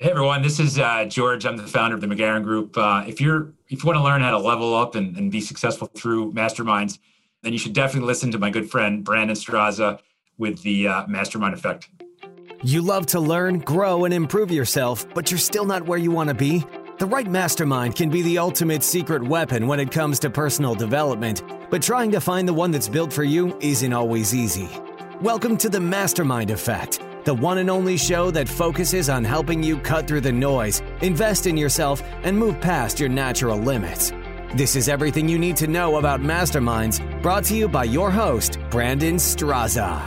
Hey everyone, this is uh, George. I'm the founder of the McGehrin Group. Uh, if you're if you want to learn how to level up and, and be successful through masterminds, then you should definitely listen to my good friend Brandon Straza with the uh, Mastermind Effect. You love to learn, grow, and improve yourself, but you're still not where you want to be. The right mastermind can be the ultimate secret weapon when it comes to personal development, but trying to find the one that's built for you isn't always easy. Welcome to the Mastermind Effect the one and only show that focuses on helping you cut through the noise, invest in yourself, and move past your natural limits. This is everything you need to know about masterminds, brought to you by your host, Brandon Straza.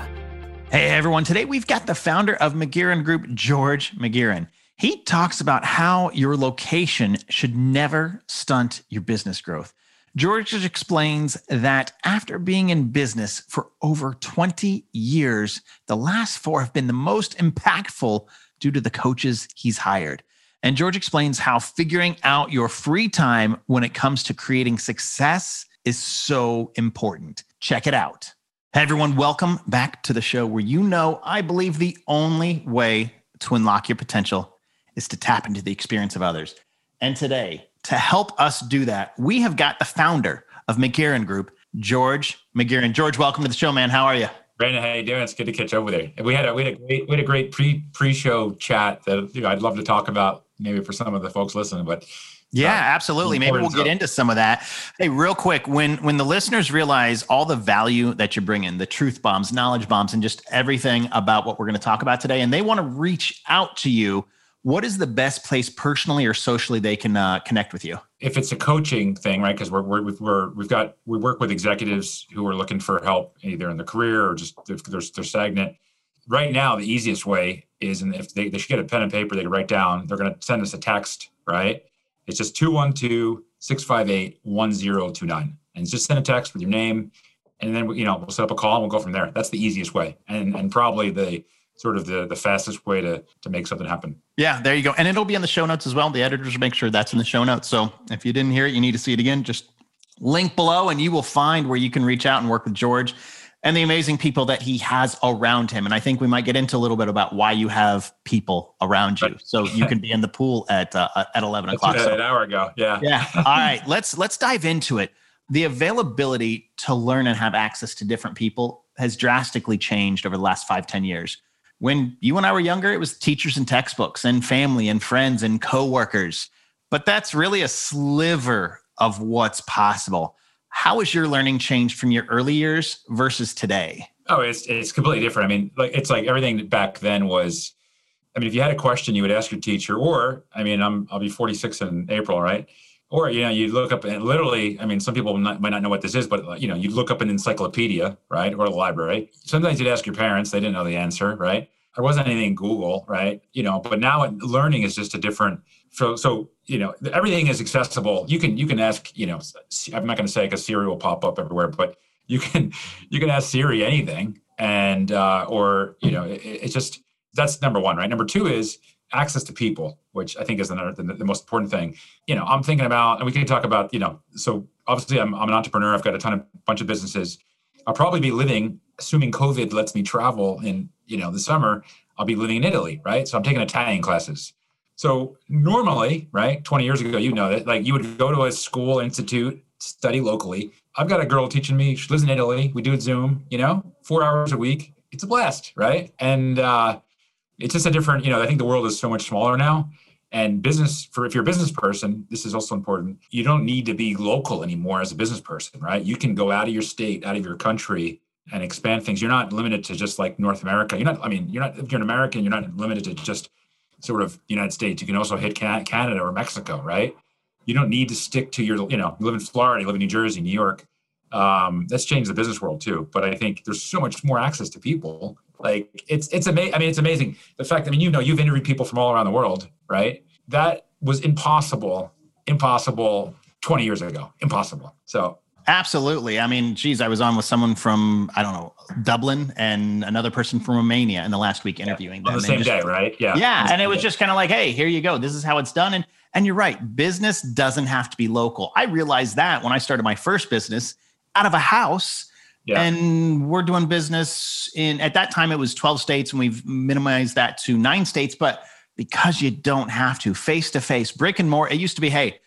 Hey everyone, today we've got the founder of McGehrin Group, George McGehrin. He talks about how your location should never stunt your business growth. George explains that after being in business for over 20 years, the last four have been the most impactful due to the coaches he's hired. And George explains how figuring out your free time when it comes to creating success is so important. Check it out. Hey, everyone, welcome back to the show where you know I believe the only way to unlock your potential is to tap into the experience of others. And today, to help us do that, we have got the founder of McGehrin Group, George McGehrin. George, welcome to the show, man. How are you? Brandon, how you doing? It's good to catch up with you. We had a we had a great we had a great pre pre show chat that you know, I'd love to talk about maybe for some of the folks listening, but yeah, uh, absolutely. Maybe we'll get into some of that. Hey, real quick, when when the listeners realize all the value that you bring in, the truth bombs, knowledge bombs, and just everything about what we're going to talk about today, and they want to reach out to you, what is the best place personally or socially they can uh, connect with you? If it's a coaching thing, right? Because we're, we're, we're, we've got, we work with executives who are looking for help either in the career or just if they're, they're stagnant. Right now, the easiest way is, and if they, they should get a pen and paper, they can write down, they're going to send us a text, right? It's just 212 658 1029. And just send a text with your name. And then, you know, we'll set up a call and we'll go from there. That's the easiest way. And, and probably the, sort of the the fastest way to to make something happen. Yeah, there you go. And it'll be in the show notes as well. The editors will make sure that's in the show notes. So if you didn't hear it, you need to see it again. Just link below and you will find where you can reach out and work with George and the amazing people that he has around him. And I think we might get into a little bit about why you have people around you, so you can be in the pool at uh, at eleven o'clock. So, an hour ago, yeah, yeah. All right, let's let's dive into it. The availability to learn and have access to different people has drastically changed over the last five ten years when you and I were younger, it was teachers and textbooks and family and friends and coworkers. But that's really a sliver of what's possible. How has your learning changed from your early years versus today? Oh, it's it's completely different. I mean, like it's like everything back then was. I mean, if you had a question, you would ask your teacher, or I mean, I'm I'll be 46 in April, right? Or you know, you look up and literally, I mean, some people not, might not know what this is, but you know, you look up an encyclopedia, right, or the library. Sometimes you'd ask your parents; they didn't know the answer, right? there wasn't anything Google, right? You know, but now learning is just a different. So, so you know, everything is accessible. You can you can ask, you know, I'm not going to say because Siri will pop up everywhere, but you can you can ask Siri anything, and uh, or you know, it, it's just that's number one, right? Number two is access to people, which I think is another the, the most important thing. You know, I'm thinking about, and we can talk about, you know, so obviously I'm, I'm an entrepreneur. I've got a ton of bunch of businesses. I'll probably be living, assuming COVID lets me travel in, you know, the summer, I'll be living in Italy, right? So I'm taking Italian classes. So normally, right, 20 years ago, you know that like you would go to a school institute, study locally. I've got a girl teaching me, she lives in Italy. We do it Zoom, you know, four hours a week. It's a blast, right? And uh, it's just a different, you know, I think the world is so much smaller now. And business for if you're a business person this is also important. You don't need to be local anymore as a business person right? You can go out of your state out of your country and expand things. You're not limited to just like north america. You're not i mean you're not if you're an american you're not limited to just sort of the united states. You can also hit canada or mexico right? You don't need to stick to your you know you live in florida you live in new jersey new york. Um, that's changed the business world too. But i think there's so much more access to people like it's it's amazing. I mean, it's amazing the fact. I mean, you know, you've interviewed people from all around the world, right? That was impossible, impossible 20 years ago. Impossible. So Absolutely. I mean, geez, I was on with someone from I don't know Dublin and another person from Romania in the last week interviewing yeah, them. On the same just, day, right? Yeah. Yeah, and it was day. just kind of like, hey, here you go. This is how it's done. And and you're right. Business doesn't have to be local. I realized that when I started my first business out of a house yeah. And we're doing business in, at that time, it was 12 states, and we've minimized that to nine states. But because you don't have to face to face, brick and mortar. It used to be, hey,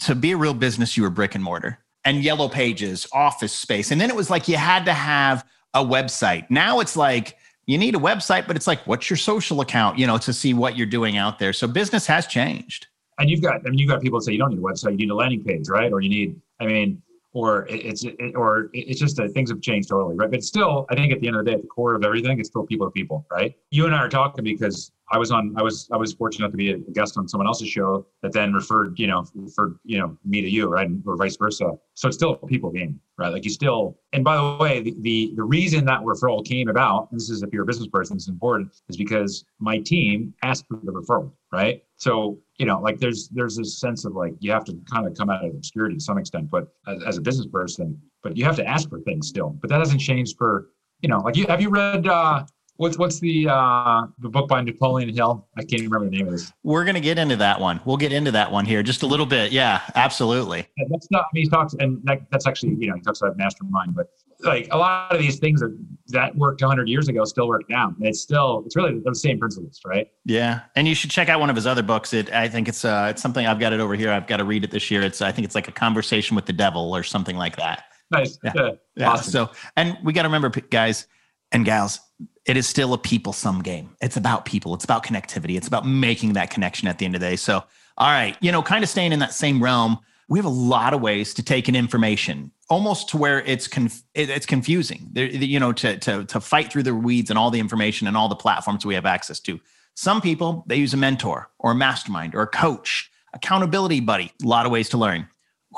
to be a real business, you were brick and mortar and yellow pages, office space. And then it was like you had to have a website. Now it's like you need a website, but it's like, what's your social account, you know, to see what you're doing out there. So business has changed. And you've got, I mean, you've got people say you don't need a website, you need a landing page, right? Or you need, I mean, or it's it, or it's just that things have changed totally, right? But still, I think at the end of the day, at the core of everything, it's still people to people, right? You and I are talking because I was on, I was, I was fortunate to be a guest on someone else's show that then referred, you know, for you know me to you, right, or vice versa. So it's still a people game, right? Like you still, and by the way, the the, the reason that referral came about, and this is if you're a business person, it's important, is because my team asked for the referral, right? So you know, like there's there's this sense of like you have to kind of come out of obscurity to some extent, but as, as a business person, but you have to ask for things still. But that hasn't changed for you know, like you have you read uh what's what's the uh the book by Napoleon Hill? I can't even remember the name of this. We're gonna get into that one. We'll get into that one here just a little bit. Yeah, absolutely. That's not I mean, he talks and that, that's actually you know he talks about mastermind, but like a lot of these things that that worked 100 years ago still work now it's still it's really the same principles right yeah and you should check out one of his other books it i think it's uh it's something i've got it over here i've got to read it this year it's i think it's like a conversation with the devil or something like that nice yeah, yeah. yeah. Awesome. so and we got to remember guys and gals it is still a people sum game. It's about people. It's about connectivity. It's about making that connection at the end of the day. So all right you know kind of staying in that same realm we have a lot of ways to take in information almost to where it's conf- it's confusing. There, you know to, to to fight through the weeds and all the information and all the platforms we have access to. Some people they use a mentor or a mastermind or a coach accountability buddy a lot of ways to learn.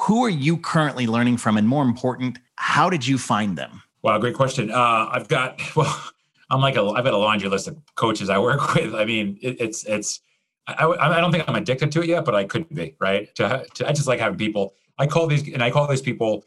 Who are you currently learning from? And more important how did you find them wow great question uh, i've got well i'm like a i've got a laundry list of coaches i work with i mean it, it's it's I, I don't think I'm addicted to it yet, but I could be, right? To, to, I just like having people. I call these, and I call these people,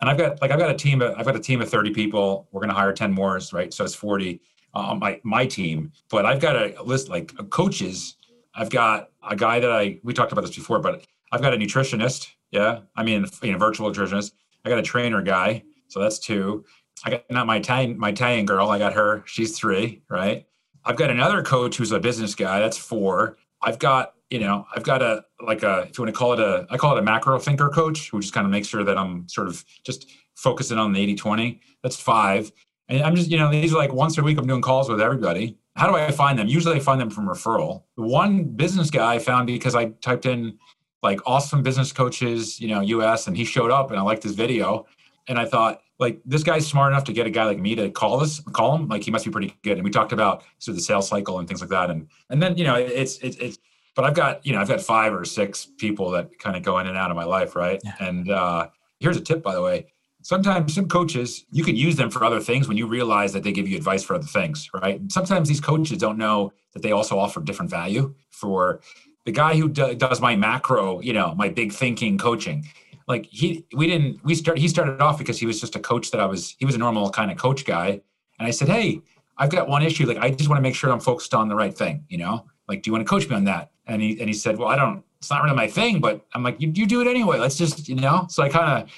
and I've got like I've got a team. Of, I've got a team of 30 people. We're going to hire 10 more, right? So it's 40 on um, my my team. But I've got a list like coaches. I've got a guy that I we talked about this before, but I've got a nutritionist. Yeah, I mean, you know, virtual nutritionist. I got a trainer guy, so that's two. I got not my Italian my Italian girl. I got her. She's three, right? I've got another coach who's a business guy. That's four. I've got, you know, I've got a like a if you want to call it a I call it a macro thinker coach, who just kind of makes sure that I'm sort of just focusing on the 80-20. That's five. And I'm just, you know, these are like once a week I'm doing calls with everybody. How do I find them? Usually I find them from referral. The one business guy I found because I typed in like awesome business coaches, you know, US, and he showed up and I liked his video. And I thought, like, this guy's smart enough to get a guy like me to call this, call him. Like, he must be pretty good. And we talked about sort of the sales cycle and things like that. And and then, you know, it's it's it's but I've got, you know, I've got five or six people that kind of go in and out of my life, right? Yeah. And uh here's a tip, by the way. Sometimes some coaches, you can use them for other things when you realize that they give you advice for other things, right? Sometimes these coaches don't know that they also offer different value for the guy who do, does my macro, you know, my big thinking coaching like he we didn't we start he started off because he was just a coach that I was he was a normal kind of coach guy. And I said hey I've got one issue. Like I just want to make sure I'm focused on the right thing you know? Like do you want to coach me on that? And he and he said well I don't it's not really my thing but I'm like you, you do it anyway. Let's just you know? So I kind of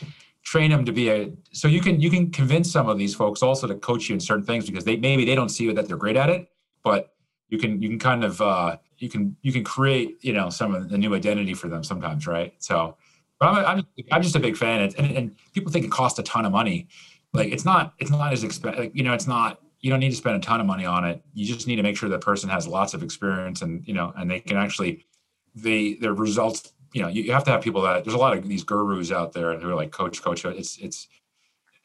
train him to be a so you can you can convince some of these folks also to coach you in certain things because they maybe they don't see that they're great at it but you can you can kind of uh you can you can create you know some of the new identity for them sometimes right? So but I'm, I'm, I'm just a big fan. And, and, and, people think it costs a ton of money. Like it's not, it's not as expensive. Like, you know, it's not, you don't need to spend a ton of money on it. You just need to make sure that person has lots of experience and, you know, and they can actually, the, their results, you know, you have to have people that there's a lot of these gurus out there who are like coach, coach. It's, it's,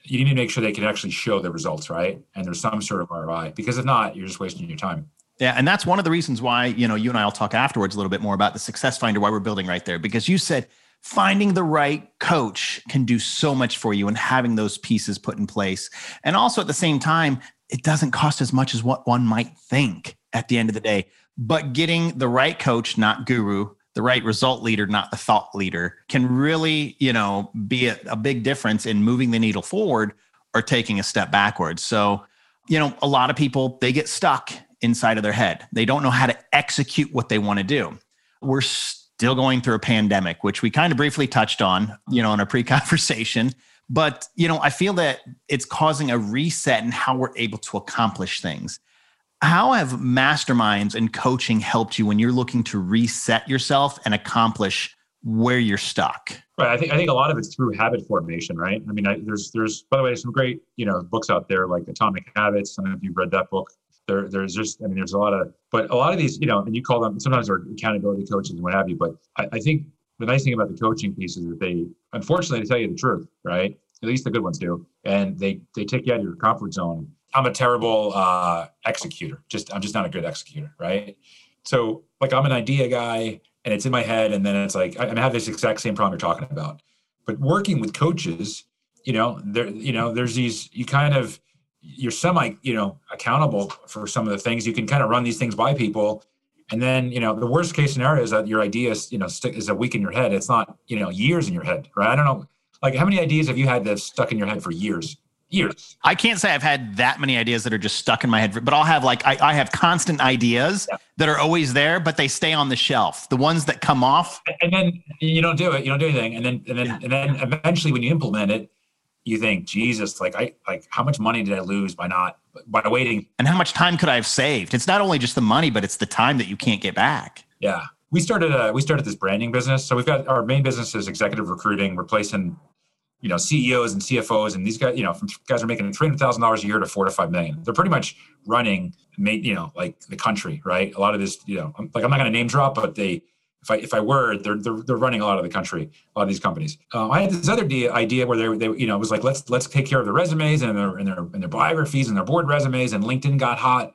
you need to make sure they can actually show the results, right? And there's some sort of ROI because if not, you're just wasting your time. Yeah, and that's one of the reasons why you know you and I'll talk afterwards a little bit more about the success finder why we're building right there because you said finding the right coach can do so much for you and having those pieces put in place. And also at the same time, it doesn't cost as much as what one might think at the end of the day. But getting the right coach, not guru, the right result leader, not the thought leader, can really, you know, be a, a big difference in moving the needle forward or taking a step backwards. So, you know, a lot of people they get stuck inside of their head. They don't know how to execute what they want to do. We're still going through a pandemic, which we kind of briefly touched on, you know, in a pre-conversation. But you know, I feel that it's causing a reset in how we're able to accomplish things. how have masterminds and coaching helped you when you're looking to reset yourself and accomplish where you're stuck? Right. I think I think a lot of it's through habit formation, right? I mean, I, there's there's by the way some great you know books out there like Atomic Habits. Know if you've read that book. There, there's just I mean, there's a lot of, but a lot of these, you know, and you call them sometimes they're accountability coaches and what have you. But I, I think the nice thing about the coaching piece is that they, unfortunately, to tell you the truth, right? At least the good ones do, and they they take you out of your comfort zone. I'm a terrible uh, executor. Just I'm just not a good executor, right? So like I'm an idea guy and it's in my head and then it's like i, I have this exact same problem you're talking about but working with coaches you know there you know there's these you kind of you're semi you know accountable for some of the things you can kind of run these things by people and then you know the worst case scenario is that your ideas you know stick is a week in your head it's not you know years in your head right i don't know like how many ideas have you had that stuck in your head for years years. I can't say I've had that many ideas that are just stuck in my head, but I'll have like I, I have constant ideas yeah. that are always there, but they stay on the shelf. The ones that come off, and then you don't do it, you don't do anything, and then and then yeah. and then eventually when you implement it, you think, Jesus, like I like how much money did I lose by not by waiting? And how much time could I have saved? It's not only just the money, but it's the time that you can't get back. Yeah. We started a we started this branding business. So we've got our main business is executive recruiting, replacing you know CEOs and CFOs and these guys, you know, guys are making three hundred thousand dollars a year to four to five million. They're pretty much running, you know, like the country, right? A lot of this, you know, like I'm not going to name drop, but they, if I if I were, they're they're, they're running a lot of the country, a lot of these companies. Um, I had this other idea where they, they, you know, it was like let's let's take care of the resumes and their and their and their biographies and their board resumes, and LinkedIn got hot.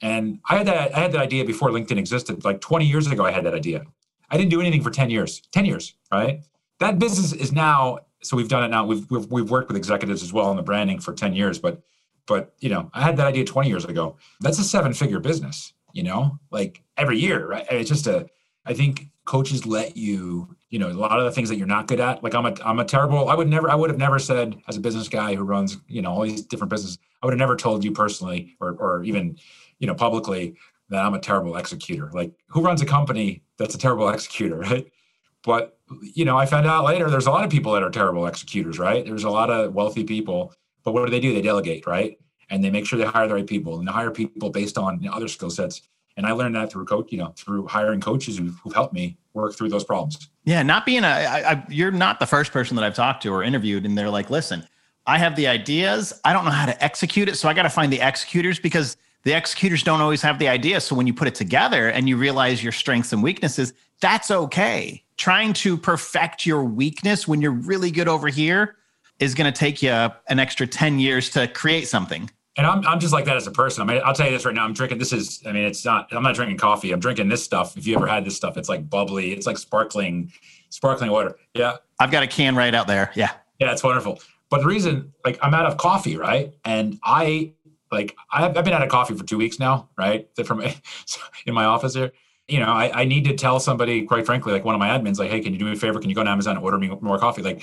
And I had that I had that idea before LinkedIn existed. Like 20 years ago, I had that idea. I didn't do anything for 10 years. 10 years, right? That business is now so we've done it now. We've, we've we've worked with executives as well on the branding for ten years. But but you know, I had that idea twenty years ago. That's a seven figure business. You know, like every year, right? It's just a. I think coaches let you. You know, a lot of the things that you're not good at. Like I'm a I'm a terrible. I would never. I would have never said as a business guy who runs you know all these different businesses. I would have never told you personally or or even you know publicly that I'm a terrible executor. Like who runs a company that's a terrible executor, right? But you know, I found out later there's a lot of people that are terrible executors, right? There's a lot of wealthy people, but what do they do? They delegate, right? And they make sure they hire the right people and they hire people based on you know, other skill sets. And I learned that through coach, you know, through hiring coaches who've, who've helped me work through those problems. Yeah, not being a, I, I, you're not the first person that I've talked to or interviewed, and they're like, listen, I have the ideas, I don't know how to execute it, so I got to find the executors because the executors don't always have the idea. So when you put it together and you realize your strengths and weaknesses, that's okay trying to perfect your weakness when you're really good over here is going to take you an extra 10 years to create something. And I'm, I'm just like that as a person. I mean, I'll tell you this right now. I'm drinking, this is, I mean, it's not, I'm not drinking coffee. I'm drinking this stuff. If you ever had this stuff, it's like bubbly. It's like sparkling, sparkling water. Yeah. I've got a can right out there. Yeah. Yeah. It's wonderful. But the reason, like, I'm out of coffee, right? And I, like, I've, I've been out of coffee for two weeks now, right? From in my office here you know, I, I need to tell somebody, quite frankly, like one of my admins, like, hey, can you do me a favor? Can you go to Amazon and order me more coffee? Like,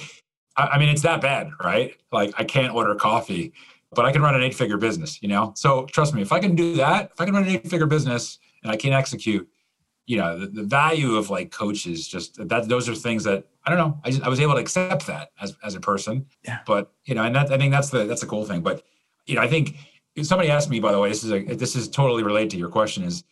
I, I mean, it's that bad, right? Like, I can't order coffee, but I can run an eight figure business, you know? So trust me, if I can do that, if I can run an eight figure business and I can execute, you know, the, the value of like coaches, just that those are things that I don't know. I just, I was able to accept that as, as a person, yeah. but you know, and that, I think that's the, that's a cool thing. But, you know, I think somebody asked me, by the way, this is a, this is totally related to your question is,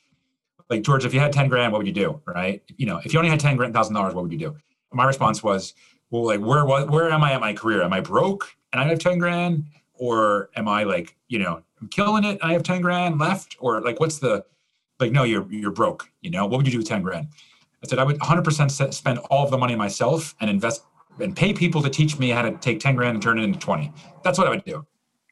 like George, if you had 10 grand, what would you do? Right. You know, if you only had 10 grand thousand dollars, what would you do? My response was, well, like where what where am I at my career? Am I broke and I have 10 grand? Or am I like, you know, I'm killing it, I have 10 grand left? Or like what's the like, no, you're you're broke, you know, what would you do with 10 grand? I said I would 100% spend all of the money myself and invest and pay people to teach me how to take 10 grand and turn it into 20. That's what I would do.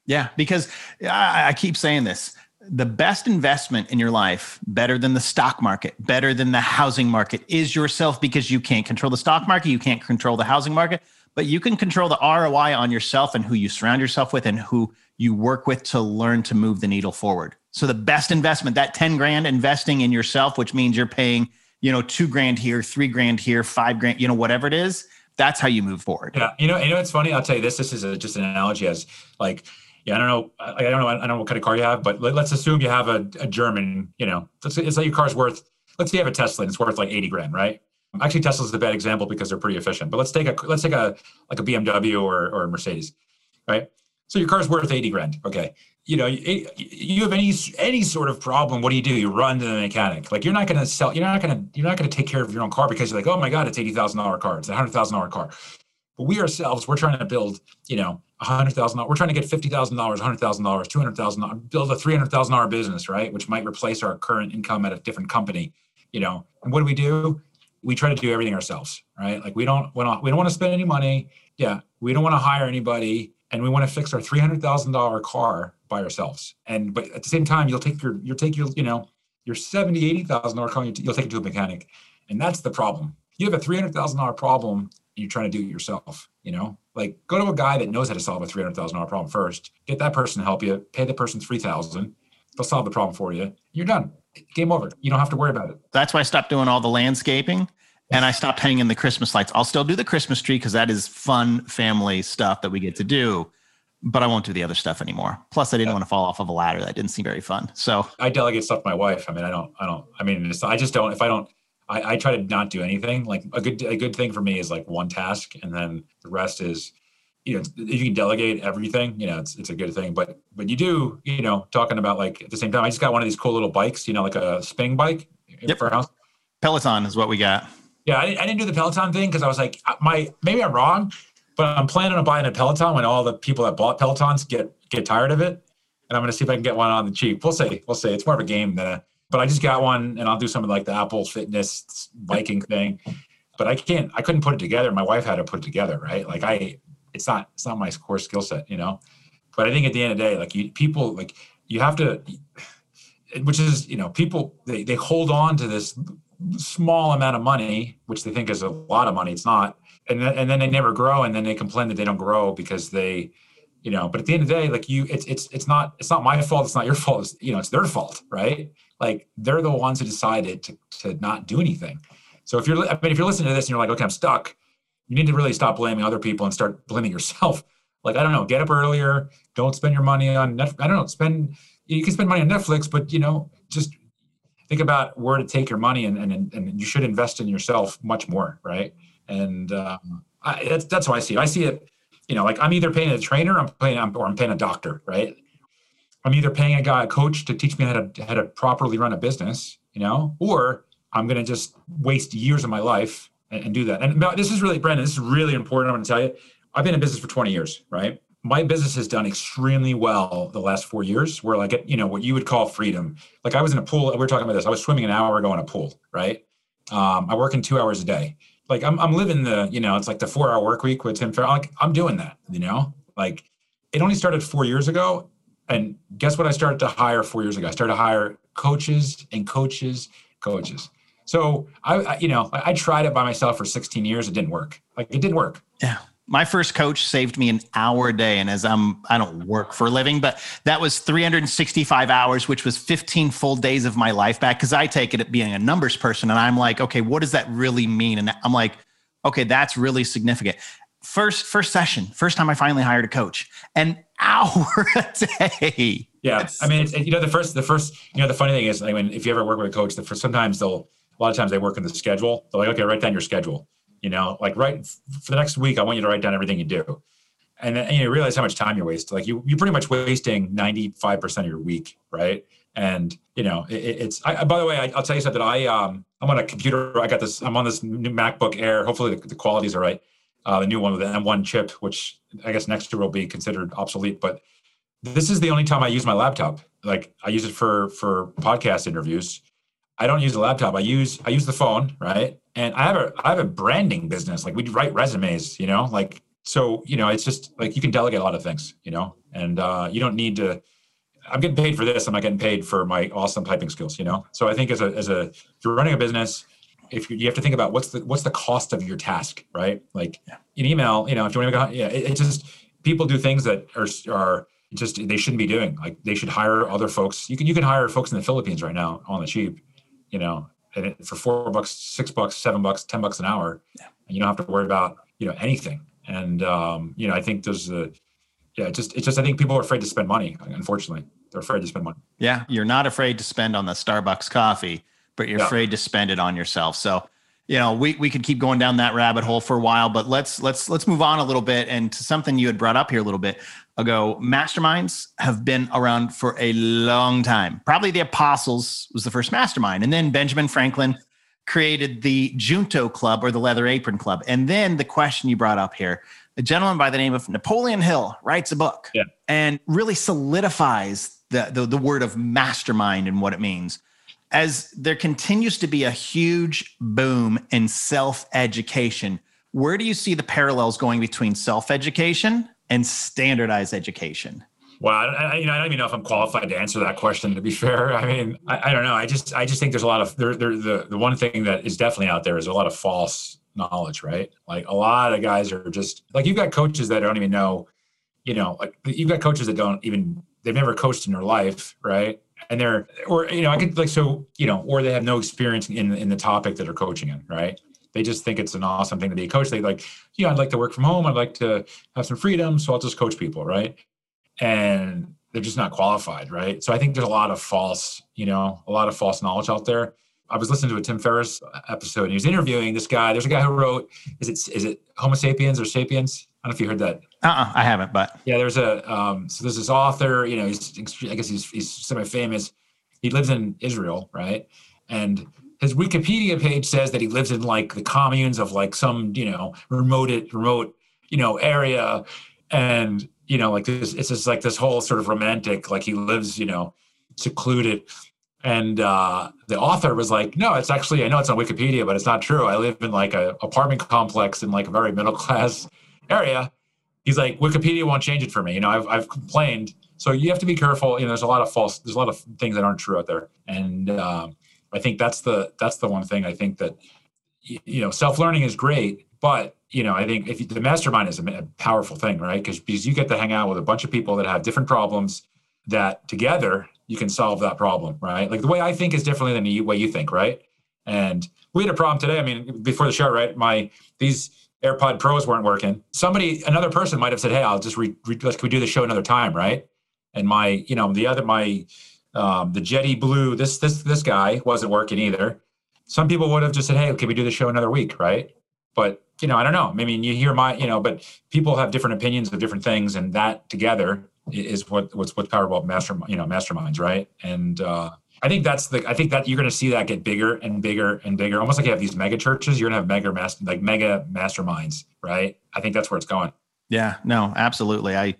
Yeah, because I, I keep saying this the best investment in your life, better than the stock market, better than the housing market, is yourself because you can't control the stock market, you can't control the housing market, but you can control the ROI on yourself and who you surround yourself with and who you work with to learn to move the needle forward. So the best investment, that 10 grand investing in yourself, which means you're paying, you know, two grand here, three grand here, five grand, you know, whatever it is, that's how you move forward. Yeah. You know, you know, it's funny. I'll tell you this, this is a, just an analogy as like, yeah, I don't know. I, don't know. I don't know what kind of car you have, but let, us assume you have a, a German. You know, let's, let's say your car's worth. Let's say you have a Tesla and it's worth like eighty grand, right? Actually, Tesla's a bad example because they're pretty efficient. But let's take a let's take a like a BMW or or a Mercedes, right? So your car's worth eighty grand. Okay, you know, you, have any any sort of problem, what do you do? You run to the mechanic. Like you're not going to sell. You're not going to you're not going to take care of your own car because you're like, oh my god, it's eighty thousand dollar car. It's a hundred thousand dollar car. But we ourselves, we're trying to build, you know, a hundred thousand dollars. We're trying to get fifty thousand dollars, hundred thousand dollars, two hundred thousand dollars, build a three hundred thousand dollar business, right? Which might replace our current income at a different company, you know. And what do we do? We try to do everything ourselves, right? Like we don't, we don't, we don't want to spend any money. Yeah, we don't want to hire anybody, and we want to fix our three hundred thousand dollar car by ourselves. And but at the same time, you'll take your you'll take your you know your seventy eighty thousand dollar car, you'll take it to a mechanic, and that's the problem. You have a three hundred thousand dollar problem, and you're trying to do it yourself. You know, like go to a guy that knows how to solve a three hundred thousand dollar problem first. Get that person to help you. Pay the person three thousand. They'll solve the problem for you. You're done. Game over. You don't have to worry about it. That's why I stopped doing all the landscaping and I stopped hanging the Christmas lights. I'll still do the Christmas tree because that is fun family stuff that we get to do but I won't do the other stuff anymore. Plus, I didn't yeah. want to fall off of a ladder. That didn't seem very fun. So I delegate stuff to my wife. I mean, I don't, I don't, I mean, I just don't, if I don't, I, I try to not do anything. Like a good, a good thing for me is like one task. And then the rest is, you know, if you can delegate everything, you know, it's, it's a good thing. But, but you do, you know, talking about like at the same time, I just got one of these cool little bikes, you know, like a spinning bike yep. for house. Peloton is what we got. Yeah, I, didn't do the Peloton thing because I was like, my maybe I'm wrong, but I'm planning on buying a Peloton when all the people that bought Pelotons get get tired of it, and I'm going to see if I can get one on the cheap. We'll see. We'll see. It's more of a game than a. But I just got one, and I'll do something like the Apple Fitness biking thing. But I can't. I couldn't put it together. My wife had to put it together, right? Like I, it's not. It's not my core skill set, you know. But I think at the end of the day, like you, people, like you have to, which is you know, people they they hold on to this small amount of money, which they think is a lot of money. It's not and then, and then they never grow and then they complain that they don't grow because they you know but at the end of the day like you it's it's it's not it's not my fault it's not your fault it's, you know it's their fault right like they're the ones who decided to to not do anything so if you're i mean if you're listening to this and you're like okay i'm stuck you need to really stop blaming other people and start blaming yourself like i don't know get up earlier don't spend your money on Netflix. i don't know spend you can spend money on netflix but you know just think about where to take your money and and, and you should invest in yourself much more right and um, I, that's that's how I see it. I see it, you know, like I'm either paying a trainer, I'm paying, or I'm paying a doctor, right? I'm either paying a guy, a coach, to teach me how to how to properly run a business, you know, or I'm going to just waste years of my life and, and do that. And this is really, Brandon, this is really important. I'm going to tell you, I've been in business for 20 years, right? My business has done extremely well the last four years, where like you know what you would call freedom. Like I was in a pool. We were talking about this. I was swimming an hour ago in a pool, right? Um, I work in two hours a day like I'm I'm living the you know it's like the four hour work week with Tim Ferriss. Like I'm doing that, you know. Like it only started four years ago, and guess what? I started to hire four years ago. I started to hire coaches and coaches, coaches. So I, I you know I, I tried it by myself for 16 years. It didn't work. Like it didn't work. Yeah my first coach saved me an hour a day. And as i'm i don't work for a living but that was 365 hours which was 15 full days of my life back. Because i take it at being a numbers person and i'm like okay what does that really mean? And i'm like okay that's really significant. First first session first time i finally hired a coach an hour a day. Yeah i mean it's, you know the first the first you know the funny thing is i mean if you ever work with a coach the first, sometimes they'll a lot of times they work in the schedule. They're like okay write down your schedule you know, like right for the next week, I want you to write down everything you do. And then and you realize how much time you're wasting. Like you, you're pretty much wasting 95% of your week, right? And you know, it, it's. I, by the way, I, will tell you something. I um, I'm on a computer. I got this. I'm on this new MacBook Air. Hopefully, the, the qualities are right. Uh, the new one with the M1 chip, which I guess next year will be considered obsolete. But this is the only time I use my laptop. Like I use it for for podcast interviews. I don't use a laptop. I use I use the phone, right? And I have a I have a branding business. Like we write resumes, you know, like so you know it's just like you can delegate a lot of things, you know, and uh, you don't need to. I'm getting paid for this. I'm not getting paid for my awesome typing skills, you know. So I think as a as a if you're running a business, if you, you have to think about what's the what's the cost of your task, right? Like in email, you know, if you want to go, yeah, it, it just people do things that are are just they shouldn't be doing. Like they should hire other folks. You can you can hire folks in the Philippines right now on the cheap, you know, and it, for four bucks, six bucks, seven bucks, ten bucks an hour, yeah. and you don't have to worry about you know anything. And um, you know, I think there's a yeah, it's just it's just I think people are afraid to spend money. Unfortunately, they're afraid to spend money. Yeah, you're not afraid to spend on the Starbucks coffee, but you're yeah. afraid to spend it on yourself. So you know we, we could keep going down that rabbit hole for a while but let's let's let's move on a little bit and to something you had brought up here a little bit ago, masterminds have been around for a long time. Probably the Apostles was the first mastermind. And then Benjamin Franklin created the Junto Club or the Leather Apron Club. And then the question you brought up here a gentleman by the name of Napoleon Hill writes a book yeah. and really solidifies the, the, the word of mastermind and what it means. As there continues to be a huge boom in self education, where do you see the parallels going between self education and standardized education? Well, I, you know, I don't even know if I'm qualified to answer that question. To be fair, I mean, I, I don't know. I just, I just think there's a lot of there. There, the the one thing that is definitely out there is a lot of false knowledge, right? Like a lot of guys are just like you've got coaches that don't even know, you know, like you've got coaches that don't even they've never coached in their life, right? And they're or you know, I could like so you know, or they have no experience in in the topic that they're coaching in, right? They just think it's an awesome thing to be a coach. They like, you know, I'd like to work from home. I'd like to have some freedom, so I'll just coach people, right? And they're just not qualified, right? So I think there's a lot of false, you know, a lot of false knowledge out there. I was listening to a Tim Ferriss episode, and he was interviewing this guy. There's a guy who wrote, is it is it Homo sapiens or sapiens? I don't know if you heard that. Uh-uh, I haven't, but yeah, there's a um, so there's this author. You know, he's I guess he's he's semi-famous. He lives in Israel, right? And his Wikipedia page says that he lives in like the communes of like some you know remote remote you know area, and you know like this it's just like this whole sort of romantic like he lives you know secluded and uh, the author was like, "No, it's actually I know it's on Wikipedia, but it's not true. I live in like a apartment complex in like a very middle class area." He's like, "Wikipedia won't change it for me. You know, I've I've complained, so you have to be careful. You know, there's a lot of false, there's a lot of things that aren't true out there, and um, I think that's the that's the one thing I think that you know self learning is great, but you know I think if you, the mastermind is a powerful thing, right? Because because you get to hang out with a bunch of people that have different problems that together you can solve that problem, right? Like the way I think is differently than the way you think, right? And we had a problem today. I mean, before the show, right? My these AirPod Pros weren't working. Somebody, another person might have said, "Hey, I'll just re, re can we do the show another time, right?" And my, you know, the other my um, the Jetty Blue, this this this guy wasn't working either. Some people would have just said, "Hey, can we do the show another week?" Right? But you know, I don't know. I mean, you hear my, you know, but people have different opinions of different things, and that together is what what's what's powerful about master you know masterminds right and uh I think that's the. I think that you're going to see that get bigger and bigger and bigger. Almost like you have these mega churches. You're going to have mega master, like mega masterminds, right? I think that's where it's going. Yeah. No. Absolutely. I.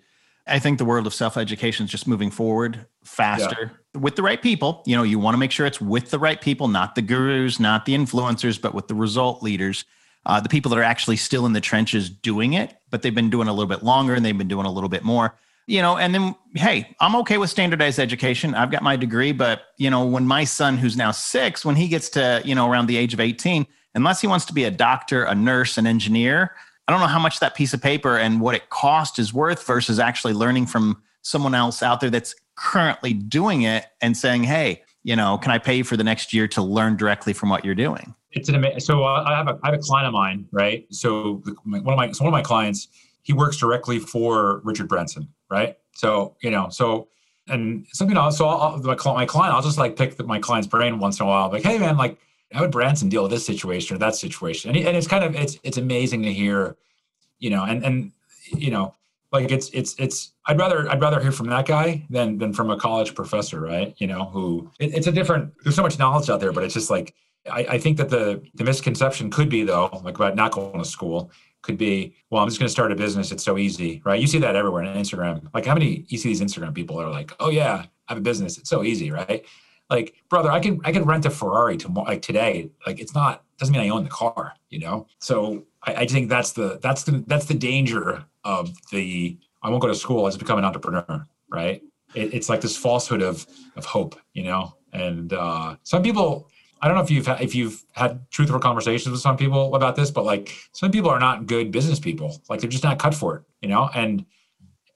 I think the world of self education is just moving forward faster yeah. with the right people. You know, you want to make sure it's with the right people, not the gurus, not the influencers, but with the result leaders, uh, the people that are actually still in the trenches doing it, but they've been doing a little bit longer and they've been doing a little bit more you know, and then, hey, I'm okay with standardized education. I've got my degree, but, you know, when my son, who's now six, when he gets to, you know, around the age of 18, unless he wants to be a doctor, a nurse, an engineer, I don't know how much that piece of paper and what it cost is worth versus actually learning from someone else out there that's currently doing it and saying, hey, you know, can I pay you for the next year to learn directly from what you're doing? It's an amazing. So uh, I have a I have a client of mine, right? So one of my so one of my clients, he works directly for Richard Branson, right? So you know, so and something else. So I'll, my, my client, I'll just like pick my client's brain once in a while, like, hey man, like how would Branson deal with this situation or that situation? And, he, and it's kind of it's it's amazing to hear, you know, and and you know, like it's it's it's I'd rather I'd rather hear from that guy than than from a college professor, right? You know, who it, it's a different. There's so much knowledge out there, but it's just like I, I think that the the misconception could be though, like about not going to school, could be, well, I'm just going to start a business. It's so easy, right? You see that everywhere on Instagram. Like how many you see these Instagram people are like, oh yeah, I have a business. It's so easy, right? Like, brother, I can I can rent a Ferrari tomorrow, like today. Like it's not doesn't mean I own the car, you know. So I, I think that's the that's the that's the danger of the I won't go to school. I just become an entrepreneur, right? It, it's like this falsehood of of hope, you know. And uh, some people I don't know if you've if you've had truthful conversations with some people about this, but like some people are not good business people. Like they're just not cut for it, you know. And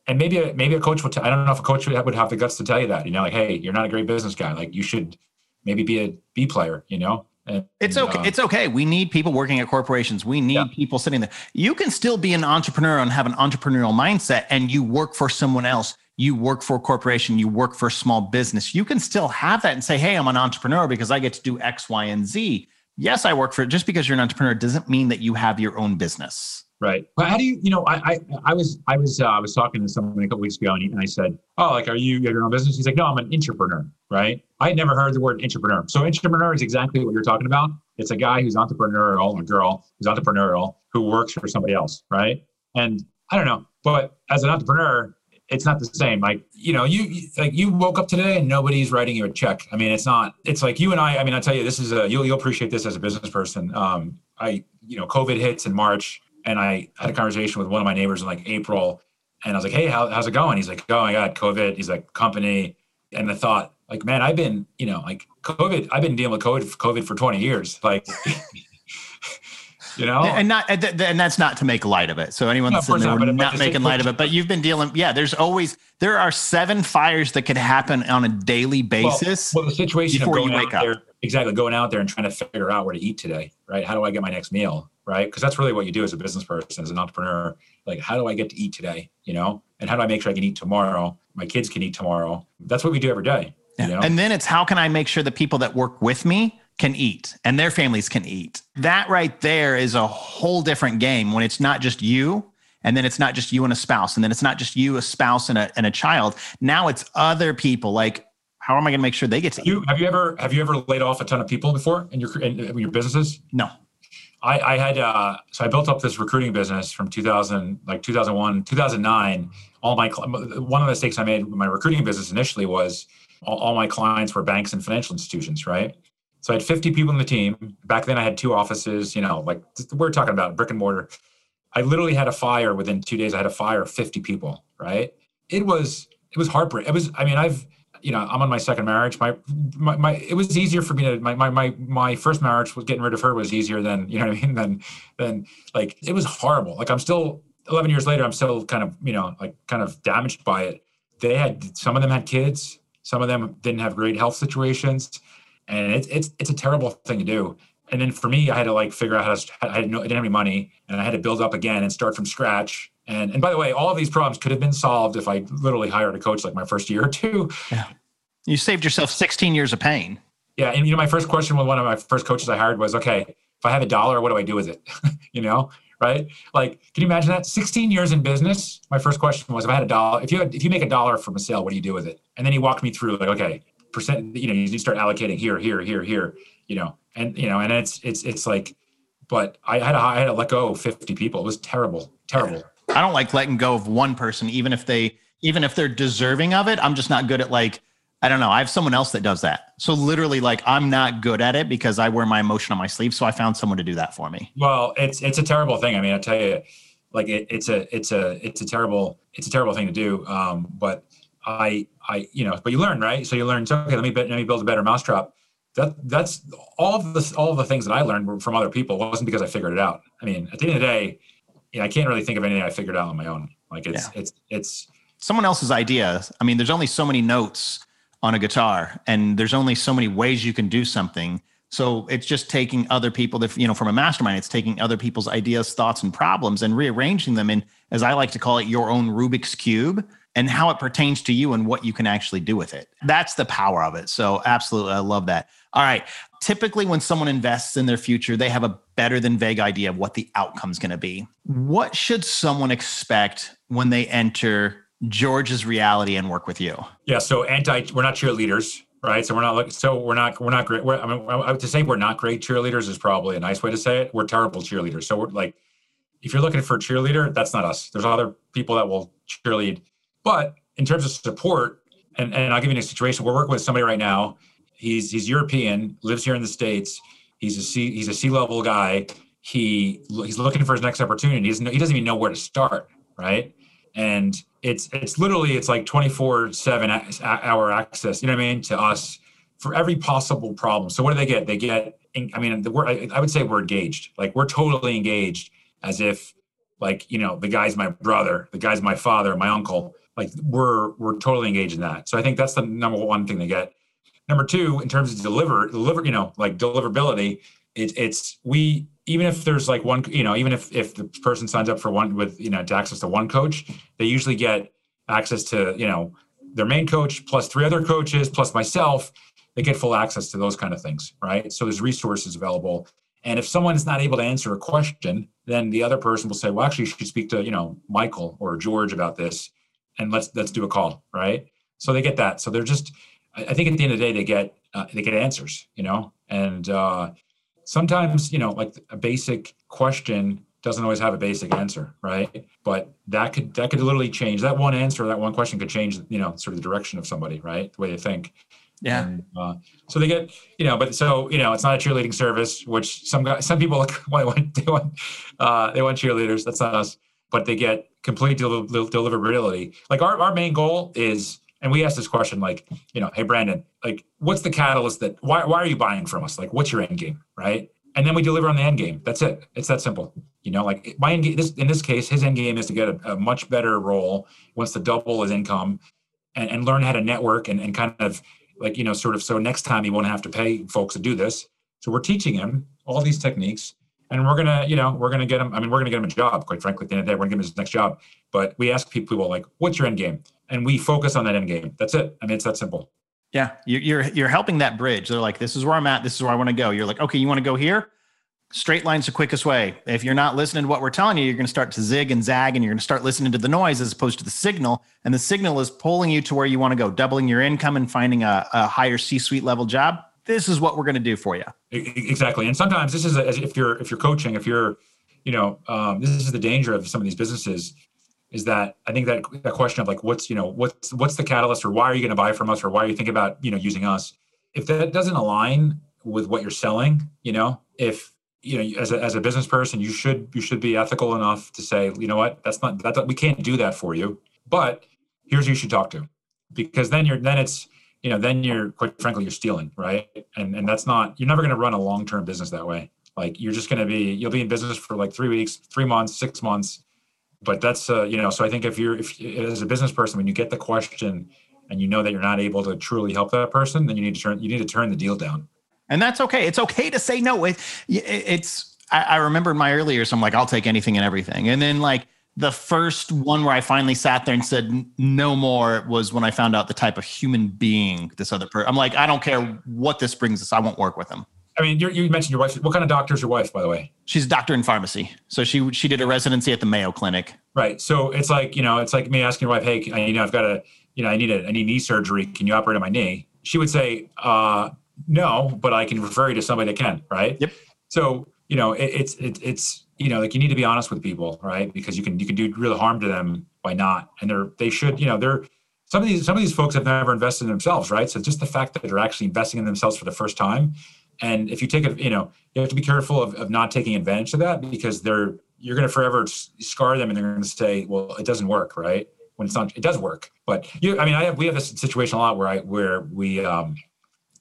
and maybe a, maybe a coach would. T- I don't know if a coach would have, would have the guts to tell you that. You know, like hey, you're not a great business guy. Like you should maybe be a B player. You know. And, it's okay. Uh, it's okay. We need people working at corporations. We need yeah. people sitting there. You can still be an entrepreneur and have an entrepreneurial mindset, and you work for someone else you work for a corporation, you work for a small business, you can still have that and say, hey, I'm an entrepreneur because I get to do X, Y, and Z. yes, I work for it. just because you're an entrepreneur doesn't mean that you have your own business. Right. But how do you, you know, I, I, I was, I was, uh, I was talking to someone a couple weeks ago and, he, and I said, oh, like, are you, your own business? He's like, no, I'm an entrepreneur. Right. I had never heard the word entrepreneur. So entrepreneur is exactly what you're talking about. It's a guy who's entrepreneurial, a girl who's entrepreneurial, who works for somebody else. Right. And I don't know, but as an entrepreneur, it's not the same. Like, you know, you like you woke up today and nobody's writing you a check. I mean, it's not, it's like you and I, I mean, I tell you, this is a, you'll, you'll appreciate this as a business person. Um, I, you know, COVID hits in March and I had a conversation with one of my neighbors in like April and I was like, Hey, how, how's it going? He's like, Oh my God, COVID. He's like company. And I thought like, man, I've been, you know, like COVID, I've been dealing with COVID, COVID for 20 years. Like, you know and not and that's not to make light of it so anyone no, not, but, not but making light of it but you've been dealing yeah there's always there are seven fires that could happen on a daily basis well, well the situation before you wake up there, exactly going out there and trying to figure out where to eat today right? How do i get my next meal right? Because that's really what you do as a business person as an entrepreneur. Like how do i get to eat today you know? And how do i make sure i can eat tomorrow? My kids can eat tomorrow. That's what we do every day yeah. You know? and then it's how can i make sure the people that work with me can eat and their families can eat. That right there is a whole different game when it's not just you and then it's not just you and a spouse and then it's not just you a spouse and a, and a child. Now it's other people. Like how am i going to make sure they get to you eat? have you ever have you ever laid off a ton of people before in your in, in your businesses no i i had uh so i built up this recruiting business from 2000 like 2001 2009 all my one of the mistakes i made with my recruiting business initially was all, all my clients were banks and financial institutions right so I had 50 people in the team. Back then I had two offices, you know, like we're talking about brick and mortar. I literally had a fire within two days. I had a fire of 50 people, right? It was, it was heartbreaking. It was, I mean, I've, you know, I'm on my second marriage. My, my, my, it was easier for me to, my, my, my, my first marriage was getting rid of her was easier than, you know what I mean? Than, than like, it was horrible. Like I'm still 11 years later, I'm still kind of, you know, like kind of damaged by it. They had, some of them had kids. Some of them didn't have great health situations and it's it's it's a terrible thing to do. And then for me, I had to like figure out how to. I had no, I didn't have any money, and I had to build up again and start from scratch. And and by the way, all of these problems could have been solved if I literally hired a coach like my first year or two. Yeah, you saved yourself 16 years of pain. Yeah, and you know, my first question with one of my first coaches I hired was, okay, if I have a dollar, what do I do with it? you know, right? Like, can you imagine that? 16 years in business. My first question was, if I had a dollar, if you had, if you make a dollar from a sale, what do you do with it? And then he walked me through, like, okay, percent you know you start allocating here here here here you know and you know and it's it's it's like but i had to i had to let go of 50 people it was terrible terrible i don't like letting go of one person even if they even if they're deserving of it i'm just not good at like i don't know i have someone else that does that so literally like i'm not good at it because i wear my emotion on my sleeve so i found someone to do that for me well it's it's a terrible thing i mean i tell you like it, it's a it's a it's a terrible it's a terrible thing to do um but I, I, you know, but you learn, right? So you learn, so, okay, let me, let me build a better mousetrap. That, that's all of the, all of the things that I learned from other people. It wasn't because I figured it out. I mean, at the end of the day, know, I can't really think of anything I figured out on my own. Like it's, yeah. it's, it's someone else's idea. I mean, there's only so many notes on a guitar and there's only so many ways you can do something. So it's just taking other people that, you know, from a mastermind, it's taking other people's ideas, thoughts, and problems and rearranging them in, as I like to call it, your own Rubik's Cube and how it pertains to you and what you can actually do with it. That's the power of it. So, absolutely, I love that. All right. Typically, when someone invests in their future, they have a better than vague idea of what the outcome is going to be. What should someone expect when they enter George's reality and work with you? Yeah. So, anti, we're not cheerleaders right? So we're not. So we're not we're not great. We're, I mean, to say we're not great cheerleaders is probably a nice way to say it. We're terrible cheerleaders. So we're like, if you're looking for a cheerleader, that's not us. There's other people that will cheerlead but in terms of support, and, and I'll give you a situation. We're working with somebody right now. He's he's European, lives here in the states. He's a C he's a C level guy. He he's looking for his next opportunity. He doesn't, he doesn't even know where to start, right? And it's it's literally it's like 24 7 hour access you know what i mean to us for every possible problem so what do they get they get i mean the word i would say we're engaged like we're totally engaged as if like you know the guy's my brother the guy's my father my uncle like we're we're totally engaged in that so i think that's the number one thing they get number two in terms of deliver deliver you know like deliverability it, it's we even if there's like one you know even if if the person signs up for one with you know to access to one coach they usually get access to you know their main coach plus three other coaches plus myself they get full access to those kind of things, right? So there's resources available. And if someone is not able to answer a question, then the other person will say, well, actually, you should speak to, you know, Michael or George about this and let's let's do a call, right? So they get that. So they're just, I think at the end of the day, they get uh, they get answers, you know, and uh, sometimes you know, like a basic question doesn't always have a basic answer, right? But that could that could literally change. That one answer, that one question could change, you know, sort of the direction of somebody, right? The way they think. Yeah. And, uh, so they get, you know, but so you know, it's not a cheerleading service, which some guys, some people want, they want, uh, they want cheerleaders. That's not us, but they get complete del- del- deliverability. Like our our main goal is, and we ask this question, like, you know, hey Brandon, like, what's the catalyst that why why are you buying from us? Like, what's your end game, right? And then we deliver on the end game. That's it. It's that simple. You know, like my end game, this in this case, his end game is to get a, a much better role, wants to double his income, and, and learn how to network and, and kind of like you know sort of so next time he won't have to pay folks to do this so we're teaching him all these techniques and we're gonna you know we're gonna get him i mean we're gonna get him a job quite frankly at the end of the day we're gonna give him his next job but we ask people like what's your end game and we focus on that end game that's it i mean it's that simple yeah you're you're helping that bridge they're like this is where i'm at this is where i want to go you're like okay you want to go here straight line's the quickest way. If you're not listening to what we're telling you, you're going to start to zig and zag and you're going to start listening to the noise as opposed to the signal. And the signal is pulling you to where you want to go, doubling your income and finding a, a higher C suite level job. This is what we're going to do for you. Exactly. And sometimes this is a, if you're, if you're coaching, if you're, you know, um, this is the danger of some of these businesses is that I think that that question of like, what's, you know, what's, what's the catalyst or why are you going to buy from us or why are you thinking about, you know, using us? If that doesn't align with what you're selling, you know, if you know as a, as a business person you should you should be ethical enough to say you know what that's not that we can't do that for you. But here's who you should talk to. Because then you're then it's you know then you're quite frankly you're stealing right? And and that's not you're never going to run a long-term business that way. Like you're just going to be you'll be in business for like three weeks three months six months but that's uh you know so i think if you're if as a business person when you get the question and you know that you're not able to truly help that person then you need to turn you need to turn the deal down and that's okay. It's okay to say no. It, it's I, I remember in my earlier so I'm like, I'll take anything and everything. And then like the first one where I finally sat there and said no more was when I found out the type of human being this other person. I'm like, I don't care what this brings us. I won't work with him. I mean, you mentioned your wife. What kind of doctor is your wife, by the way? She's a doctor in pharmacy. So she she did a residency at the Mayo Clinic. Right. So it's like you know, it's like me asking your wife, "Hey, you know, I've got a, you know, I need a, I need knee surgery. Can you operate on my knee?" She would say, uh, no, but I can refer you to somebody that can, right? Yep. So, you know, it, it's, it, it's, you know, like you need to be honest with people, right? Because you can, you can do real harm to them by not, and they're, they should, you know, they're, some of these, some of these folks have never invested in themselves, right? So just the fact that they're actually investing in themselves for the first time. And if you take a, you know, you have to be careful of, of not taking advantage of that because they're, you're going to forever scar them and they're going to say, well, it doesn't work, right? When it's not, it does work. But you, I mean, I have, we have this situation a lot where I, where we, um,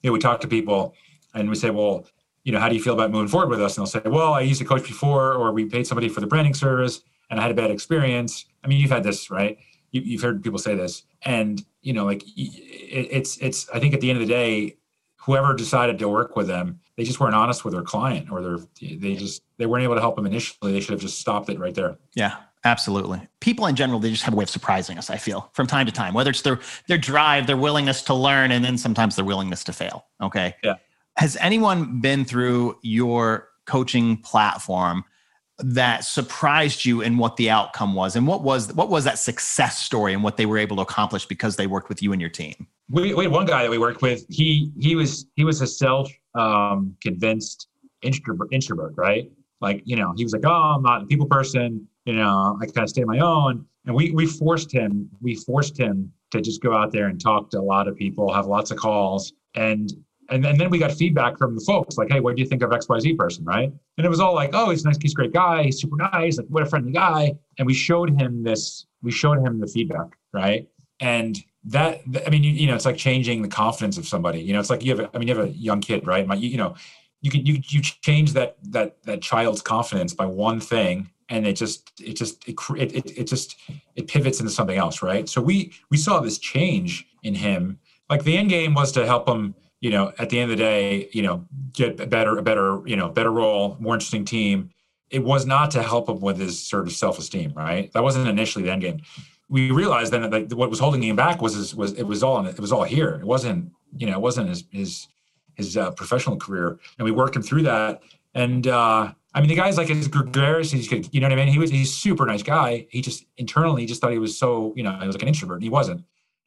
you know, we talk to people and we say, well, you know, how do you feel about moving forward with us? And they'll say, well, I used a coach before, or we paid somebody for the branding service and I had a bad experience. I mean, you've had this, right? You, have heard people say this, and you know, like it, it's it's. I think at the end of the day, whoever decided to work with them, they just weren't honest with their client, or they're they just they weren't able to help them initially. They should have just stopped it right there. Yeah, Absolutely. People in general, they just have a way of surprising us, I feel, from time to time, whether it's their their drive, their willingness to learn, and then sometimes their willingness to fail. Okay. Yeah. Has anyone been through your coaching platform that surprised you in what the outcome was? And what was what was that success story and what they were able to accomplish because they worked with you and your team? We, we had one guy that we worked with. He he was he was a self um, convinced introvert, introvert, right? Like, you know, he was like, oh, I'm not a people person you know, I kind of stay on my own. And we we forced him, we forced him to just go out there and talk to a lot of people, have lots of calls. And and, and then we got feedback from the folks like, hey, what do you think of XYZ person? Right. And it was all like, oh, he's nice, he's a great guy, he's super nice, like what a friendly guy. And we showed him this, we showed him the feedback, right? And that I mean, you, you know, it's like changing the confidence of somebody. You know, it's like you have, a, I mean, you have a young kid, right? My, you, you know, you can you you change that that that child's confidence by one thing and it just it just it, it, it just it pivots into something else right so we we saw this change in him like the end game was to help him you know at the end of the day you know get a better a better you know better role more interesting team it was not to help him with his sort of self-esteem right that wasn't initially the end game we realized then that what was holding him back was his, was it was all it was all here it wasn't you know, it wasn't his his his uh, professional career, and we worked him through that. And uh, I mean, the guy's like as gregarious. He's good, you know what I mean. He was he's super nice guy. He just internally he just thought he was so you know he was like an introvert. And he wasn't,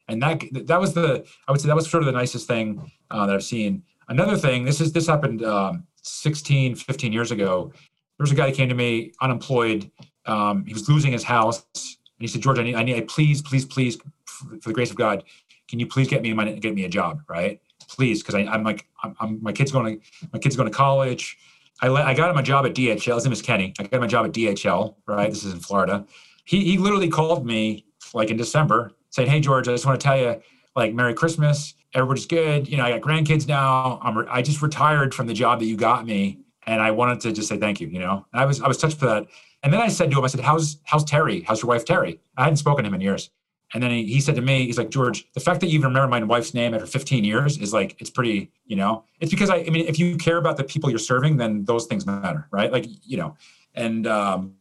and that that was the I would say that was sort of the nicest thing uh, that I've seen. Another thing, this is this happened um, 16, 15 years ago. There was a guy that came to me unemployed. Um, he was losing his house, and he said, "George, I need, I need, please, please, please, for the grace of God, can you please get me money, get me a job, right? Please, because I'm like, I'm, I'm, my kid's going to, my kid's going to college. I, I got him a job at DHL. His name is Kenny. I got him a job at DHL, right? This is in Florida. He, he literally called me like in December saying, Hey, George, I just want to tell you, like, Merry Christmas. Everybody's good. You know, I got grandkids now. I'm, re- I just retired from the job that you got me. And I wanted to just say thank you, you know, I was, I was touched for that. And then I said to him, I said, how's, how's Terry? How's your wife, Terry? I hadn't spoken to him in years. And then he, he said to me, he's like, George, the fact that you even remember my wife's name after 15 years is like, it's pretty, you know, it's because I, I mean, if you care about the people you're serving, then those things matter, right? Like, you know, and um,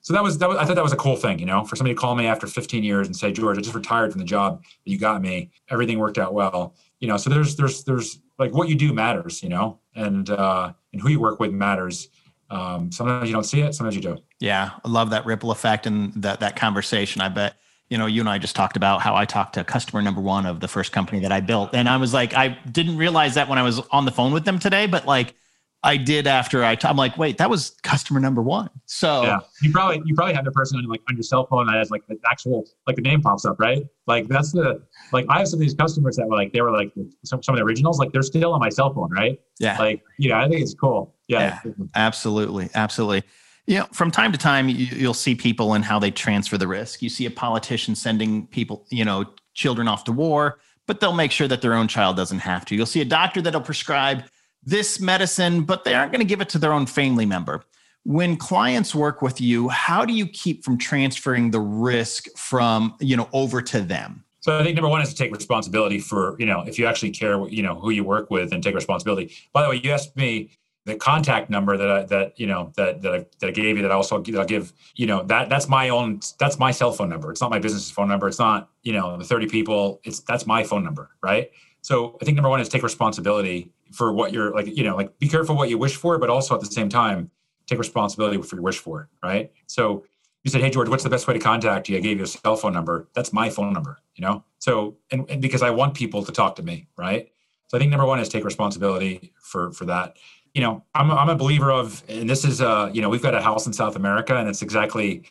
so that was, that was, I thought that was a cool thing, you know, for somebody to call me after 15 years and say, George, I just retired from the job that you got me. Everything worked out well. You know, so there's, there's, there's like what you do matters, you know, and, uh, and who you work with matters. Um, sometimes you don't see it, sometimes you do. Yeah. I love that ripple effect and that, that conversation. I bet you know, you and I just talked about how I talked to customer number one of the first company that I built. And I was like, I didn't realize that when I was on the phone with them today, but like I did after I, t- I'm like, wait, that was customer number one. So yeah, you probably, you probably have the person on like on your cell phone that has like the actual, like the name pops up, right? Like that's the, like I have some of these customers that were like, they were like some, some of the originals, like they're still on my cell phone, right? Yeah. Like, you know, I think it's cool. Yeah. yeah absolutely. Absolutely you know, from time to time, you, will see people and how they transfer the risk. You see a politician sending people, you know, children off to war, but they'll make sure that their own child doesn't have to. You'll see a doctor that'll prescribe this medicine, but they aren't going to give it to their own family member. When clients work with you, how do you keep from transferring the risk from, you know, over to them? So I think number one is to take responsibility for, you know, if you actually care, you know, who you work with and take responsibility. By the way, you asked me, the contact number that I, that you know that that I, that I gave you that I also that I'll give you know that that's my own that's my cell phone number. It's not my business phone number. It's not you know the thirty people. It's that's my phone number, right? So I think number one is take responsibility for what you're like. You know, like be careful what you wish for, but also at the same time take responsibility for your wish for, right? So you said, "Hey George, what's the best way to contact you?" I gave you a cell phone number. That's my phone number, you know. So and, and because I want people to talk to me, right? So I think number one is take responsibility for for that you know, I'm, I'm a believer of, and this is, uh, you know, we've got a house in South America and it's exactly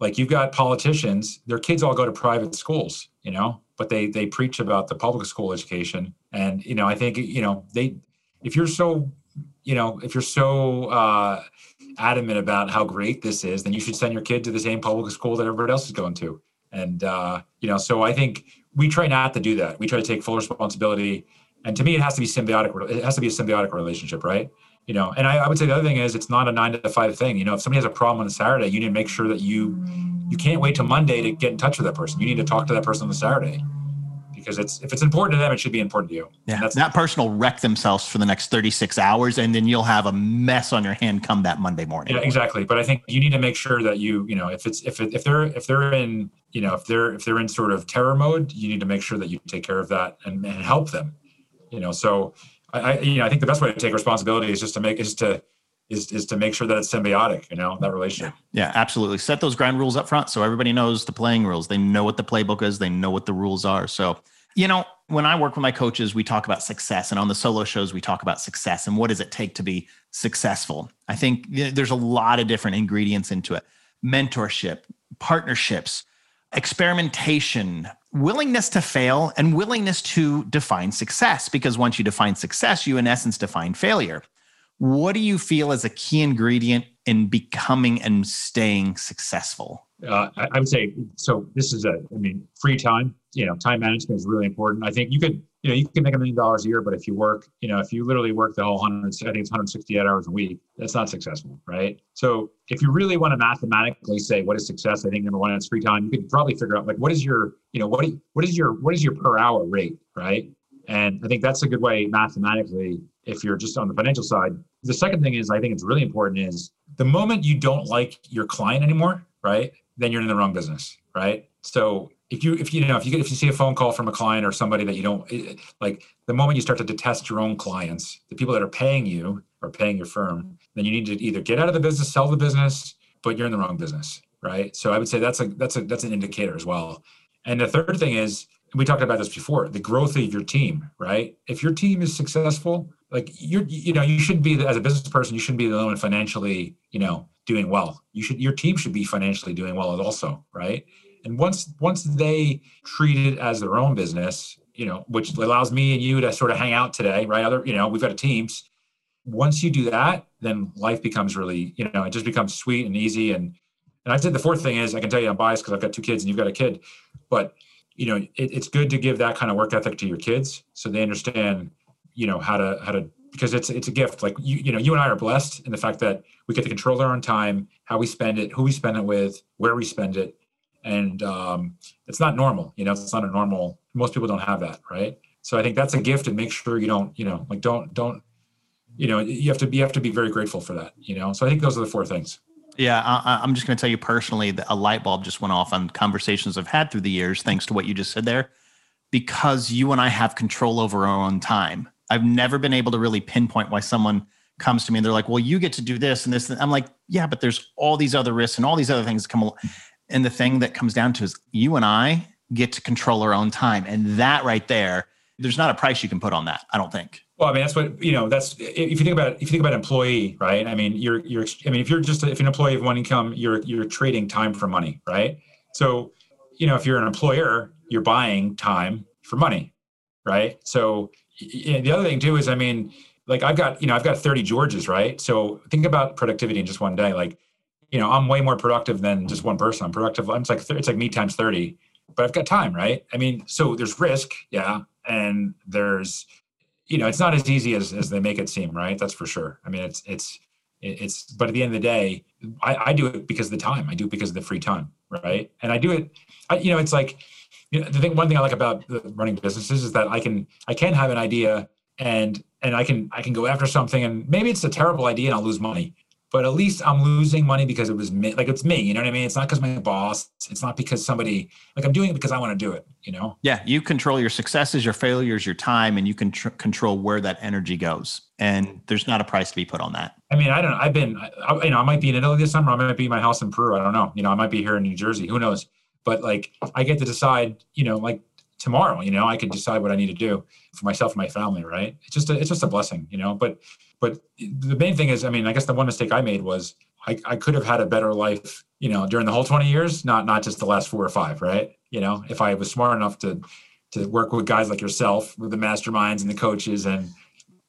like you've got politicians, their kids all go to private schools, you know, but they, they preach about the public school education. And, you know, I think, you know, they, if you're so, you know, if you're so, uh, adamant about how great this is, then you should send your kid to the same public school that everybody else is going to. And, uh, you know, so I think we try not to do that. We try to take full responsibility and to me, it has to be symbiotic. It has to be a symbiotic relationship, right? You know, and I, I would say the other thing is it's not a nine to five thing. You know, if somebody has a problem on a Saturday, you need to make sure that you you can't wait till Monday to get in touch with that person. You need to talk to that person on the Saturday because it's if it's important to them, it should be important to you. Yeah, that's that person will wreck themselves for the next 36 hours, and then you'll have a mess on your hand come that Monday morning. Yeah, exactly. But I think you need to make sure that you, you know, if it's if it, if they're if they're in, you know, if they're if they're in sort of terror mode, you need to make sure that you take care of that and, and help them you know so I, I, you know i think the best way to take responsibility is just to make is to is, is to make sure that it's symbiotic you know that relationship. Yeah. yeah absolutely. Set those ground rules up front so everybody knows the playing rules. They know what the playbook is. They know what the rules are. So you know when i work with my coaches we talk about success and on the solo shows we talk about success and what does it take to be successful. I think there's a lot of different ingredients into it. Mentorship partnerships experimentation willingness to fail and willingness to define success because once you define success you in essence define failure. What do you feel is a key ingredient in becoming and staying successful? Uh, I, I, would say so this is a i mean free time you know time management is really important. I think you could you know you can make a million dollars a year but if you work you know if you literally work the whole 100 i think it's 168 hours a week that's not successful right? So if you really want to mathematically say what is success i think number one it's free time. You could probably figure out like what is your you know what you, what is your what is your per hour rate right? And i think that's a good way mathematically if you're just on the financial side. The second thing is i think it's really important is the moment you don't like your client anymore right then you're in the wrong business right? So if you if you know if you if you see a phone call from a client or somebody that you don't like the moment you start to detest your own clients the people that are paying you or paying your firm then you need to either get out of the business sell the business but you're in the wrong business right? So i would say that's a that's a that's an indicator as well. And the third thing is we talked about this before the growth of your team right? If your team is successful like you're you know you shouldn't be as a business person you shouldn't be the only one financially you know doing well. You should your team should be financially doing well also right and once once they treat it as their own business, you know, which allows me and you to sort of hang out today, right? Other, you know, we've got a teams. Once you do that, then life becomes really, you know, it just becomes sweet and easy. And and I'd say the fourth thing is I can tell you I'm biased because I've got two kids and you've got a kid, but you know, it, it's good to give that kind of work ethic to your kids so they understand, you know, how to how to because it's it's a gift. Like you, you know, you and I are blessed in the fact that we get to control our own time, how we spend it, who we spend it with, where we spend it, and um, it's not normal you know it's not a normal most people don't have that right? So i think that's a gift and make sure you don't you know like don't don't you know you have to be you have to be very grateful for that you know? So i think those are the four things. Yeah I, i'm just going to tell you personally that a light bulb just went off on conversations i've had through the years thanks to what you just said there because you and i have control over our own time. I've never been able to really pinpoint why someone comes to me and they're like well you get to do this and this and i'm like yeah but there's all these other risks and all these other things come along and the thing that comes down to is you and I get to control our own time. And that right there, there's not a price you can put on that, I don't think. Well, I mean, that's what, you know, that's, if you think about, if you think about employee, right? I mean, you're, you're, I mean, if you're just, if an employee of one income, you're, you're trading time for money, right? So, you know, if you're an employer, you're buying time for money, right? So the other thing too is, I mean, like I've got, you know, I've got 30 Georges, right? So think about productivity in just one day. Like you know, I'm way more productive than just one person. I'm productive. It's like it's like me times thirty, but I've got time, right? I mean, so there's risk, yeah, and there's, you know, it's not as easy as as they make it seem, right? That's for sure. I mean, it's it's it's, but at the end of the day, I, I do it because of the time. I do it because of the free time, right? And I do it, I, you know, it's like, you know, the thing. One thing I like about running businesses is that I can I can have an idea and and I can I can go after something and maybe it's a terrible idea and I'll lose money but at least I'm losing money because it was me. Like it's me, you know what I mean? It's not because my boss. It's not because somebody. Like I'm doing it because I want to do it. You know? Yeah, you control your successes, your failures, your time, and you can tr- control where that energy goes. And there's not a price to be put on that. I mean, I don't. know. I've been. I, you know, I might be in Italy this summer. I might be in my house in Peru. I don't know. You know, I might be here in New Jersey. Who knows? But like, I get to decide. You know, like tomorrow. You know, I can decide what I need to do for myself and my family. Right? It's just a, it's just a blessing. You know, but but the main thing is, I mean, I guess the one mistake I made was I, I could have had a better life, you know, during the whole 20 years, not not just the last four or five, right? You know, if I was smart enough to to work with guys like yourself, with the masterminds and the coaches and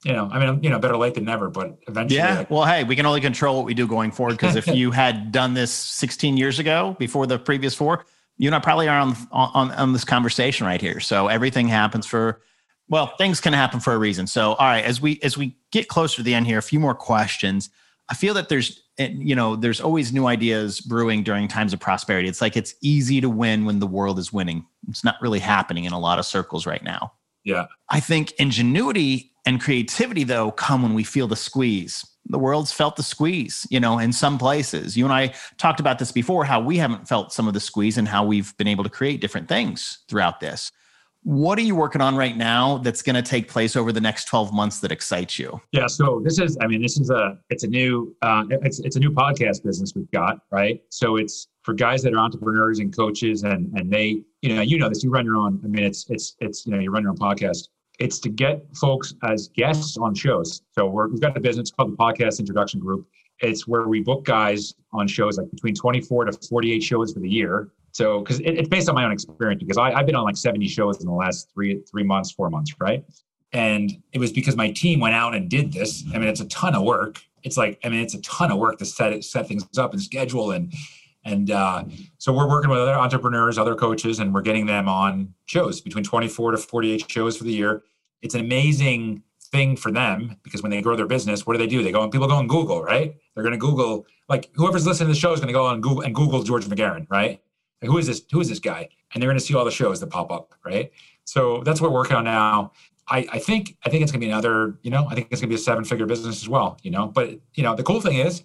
you know, I mean, you know, better late than never, but eventually. Yeah. well, hey, we can only control what we do going forward. Because if you had done this 16 years ago, before the previous four, you and I probably are on, on on this conversation right here. So everything happens for well, things can happen for a reason. So, all right, as we as we get closer to the end here, a few more questions. I feel that there's you know there's always new ideas brewing during times of prosperity. It's like it's easy to win when the world is winning. It's not really happening in a lot of circles right now. Yeah. I think ingenuity and creativity though come when we feel the squeeze. The world's felt the squeeze, you know, in some places. You and I talked about this before how we haven't felt some of the squeeze and how we've been able to create different things throughout this. What are you working on right now that's going to take place over the next 12 months that excites you? Yeah, so this is I mean this is a it's a new uh, it's it's a new podcast business we've got, right? So it's for guys that are entrepreneurs and coaches and and they, you know, you know this, you run your own I mean it's it's it's you know, you run your own podcast. It's to get folks as guests on shows. So we're, we've got a business called the Podcast Introduction Group. It's where we book guys on shows like between 24 to 48 shows for the year so, because it, it's based on my own experience, because I, I've been on like 70 shows in the last three three months, four months, right? And it was because my team went out and did this. I mean, it's a ton of work. It's like, I mean, it's a ton of work to set it, set things up and schedule and and uh, so we're working with other entrepreneurs, other coaches, and we're getting them on shows between 24 to 48 shows for the year. It's an amazing thing for them because when they grow their business, what do they do? They go and people go on Google, right? They're going to Google like whoever's listening to the show is going to go on Google and Google George McGehrin, right? Like, who is this? Who is this guy? And they're going to see all the shows that pop up, right? So that's what we're working on now. I, I think I think it's going to be another, you know, I think it's going to be a seven figure business as well, you know. But you know, the cool thing is,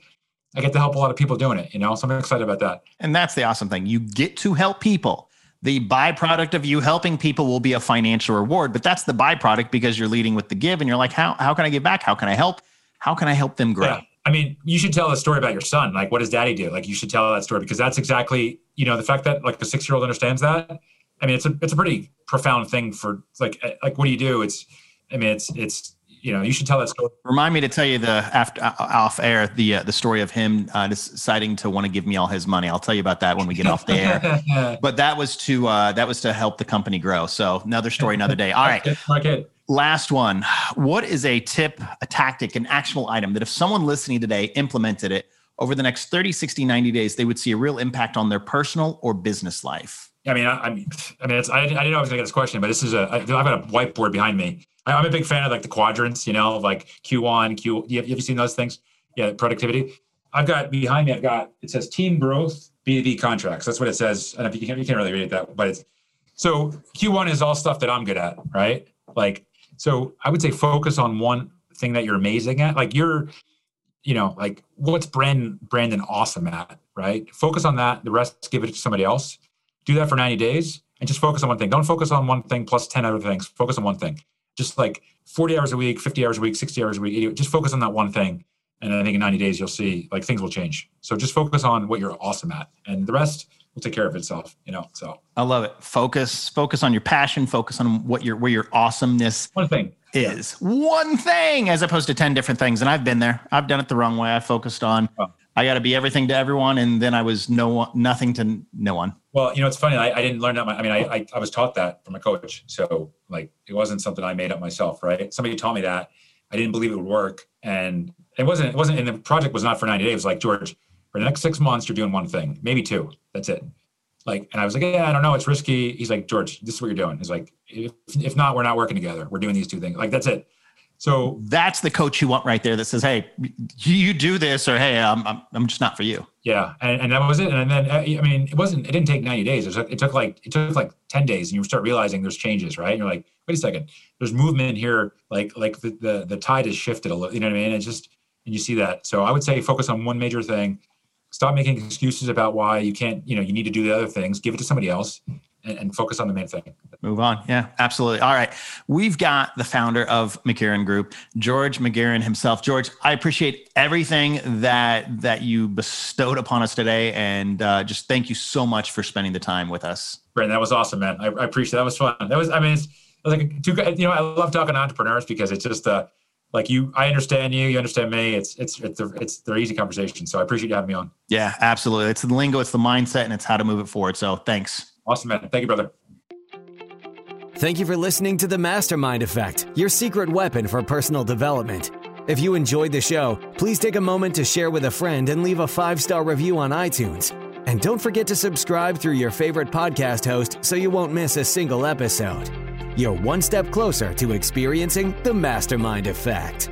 I get to help a lot of people doing it, you know. So I'm excited about that. And that's the awesome thing. You get to help people. the byproduct of you helping people will be a financial reward, but that's the byproduct because you're leading with the give and you're like, how, how can I give back? How can I help? How can I help them grow? Yeah. I mean, you should tell a story about your son. Like, what does daddy do? Like, you should tell that story because that's exactly, you know, the fact that like a six year old understands that. I mean, it's a it's a pretty profound thing for like eh, like what do you do? It's, I mean, it's it's you know, you should tell that story. Remind me to tell you the after uh, off air the uh, the story of him uh, deciding to want to give me all his money. I'll tell you about that when we get off the air. but that was to uh, that was to help the company grow. So another story, another day. All right. Okay. Last one. What is a tip, a tactic, an actionable item that if someone listening today implemented it over the next 30, 60, 90 days, they would see a real impact on their personal or business life? I mean, I, I mean, I mean, I, I didn't know I was to get this question, but this is a, I've got a whiteboard behind me. I, I'm a big fan of like the quadrants, you know, like Q1, Q, have, you seen those things? Yeah. Productivity. I've got behind me, I've got, it says team growth, B2B contracts. That's what it says. I know if you can, you can't really read it that, but it's, so Q1 is all stuff that I'm good at, right? Like, so I would say focus on one thing that you're amazing at. Like you're, you know, like what's Brandon Brandon awesome at, right? Focus on that. The rest give it to somebody else do that for 90 days and just focus on one thing. Don't focus on one thing plus 10 other things. Focus on one thing. Just like 40 hours a week, 50 hours a week, 60 hours a week. Just focus on that one thing. And I think in 90 days, you'll see like things will change. So just focus on what you're awesome at. And the rest will take care of itself, you know. So I love it. Focus, focus on your passion, focus on what your where your awesomeness one thing is. Yeah. One thing as opposed to 10 different things. And I've been there. I've done it the wrong way. I focused on oh. I got to be everything to everyone, and then I was no one, nothing to no one. Well, you know, it's funny. I, I didn't learn that. I mean, I, I, I was taught that from a coach, so like it wasn't something I made up myself, right? Somebody taught me that. I didn't believe it would work, and it wasn't. It wasn't. And the project was not for ninety days. It was like George, for the next six months, you're doing one thing, maybe two. That's it. Like, and I was like, yeah, I don't know. It's risky. He's like, George, this is what you're doing. He's like, if, if not, we're not working together. We're doing these two things. Like, that's it. So that's the coach you want right there that says, "Hey, you do this," or "Hey, I'm I'm, I'm just not for you." Yeah, and, and that was it. And then I mean, it wasn't. It didn't take 90 days. It took, it took like it took like 10 days, and you start realizing there's changes, right? And you're like, wait a second, there's movement here. Like like the the, the tide has shifted a little. You know what I mean? It's just and you see that. So I would say focus on one major thing. Stop making excuses about why you can't. You know, you need to do the other things. Give it to somebody else and, and, focus on the main thing. Move on. Yeah, absolutely. All right. We've got the founder of McGehrin Group, George McGehrin himself. George, I appreciate everything that that you bestowed upon us today, and uh, just thank you so much for spending the time with us. Brandon, that was awesome, man. I, I appreciate that. was fun. That was, I mean, it's, it was like two. You know, I love talking to entrepreneurs because it's just uh, like you. I understand you. You understand me. It's it's it's a, it's they're easy conversations. So I appreciate you having me on. Yeah, absolutely. It's the lingo, it's the mindset, and it's how to move it forward. So thanks. Awesome, man. Thank you, brother. Thank you for listening to the Mastermind Effect, your secret weapon for personal development. If you enjoyed the show, please take a moment to share with a friend and leave a five star review on iTunes. And don't forget to subscribe through your favorite podcast host so you won't miss a single episode. You're one step closer to experiencing the Mastermind Effect.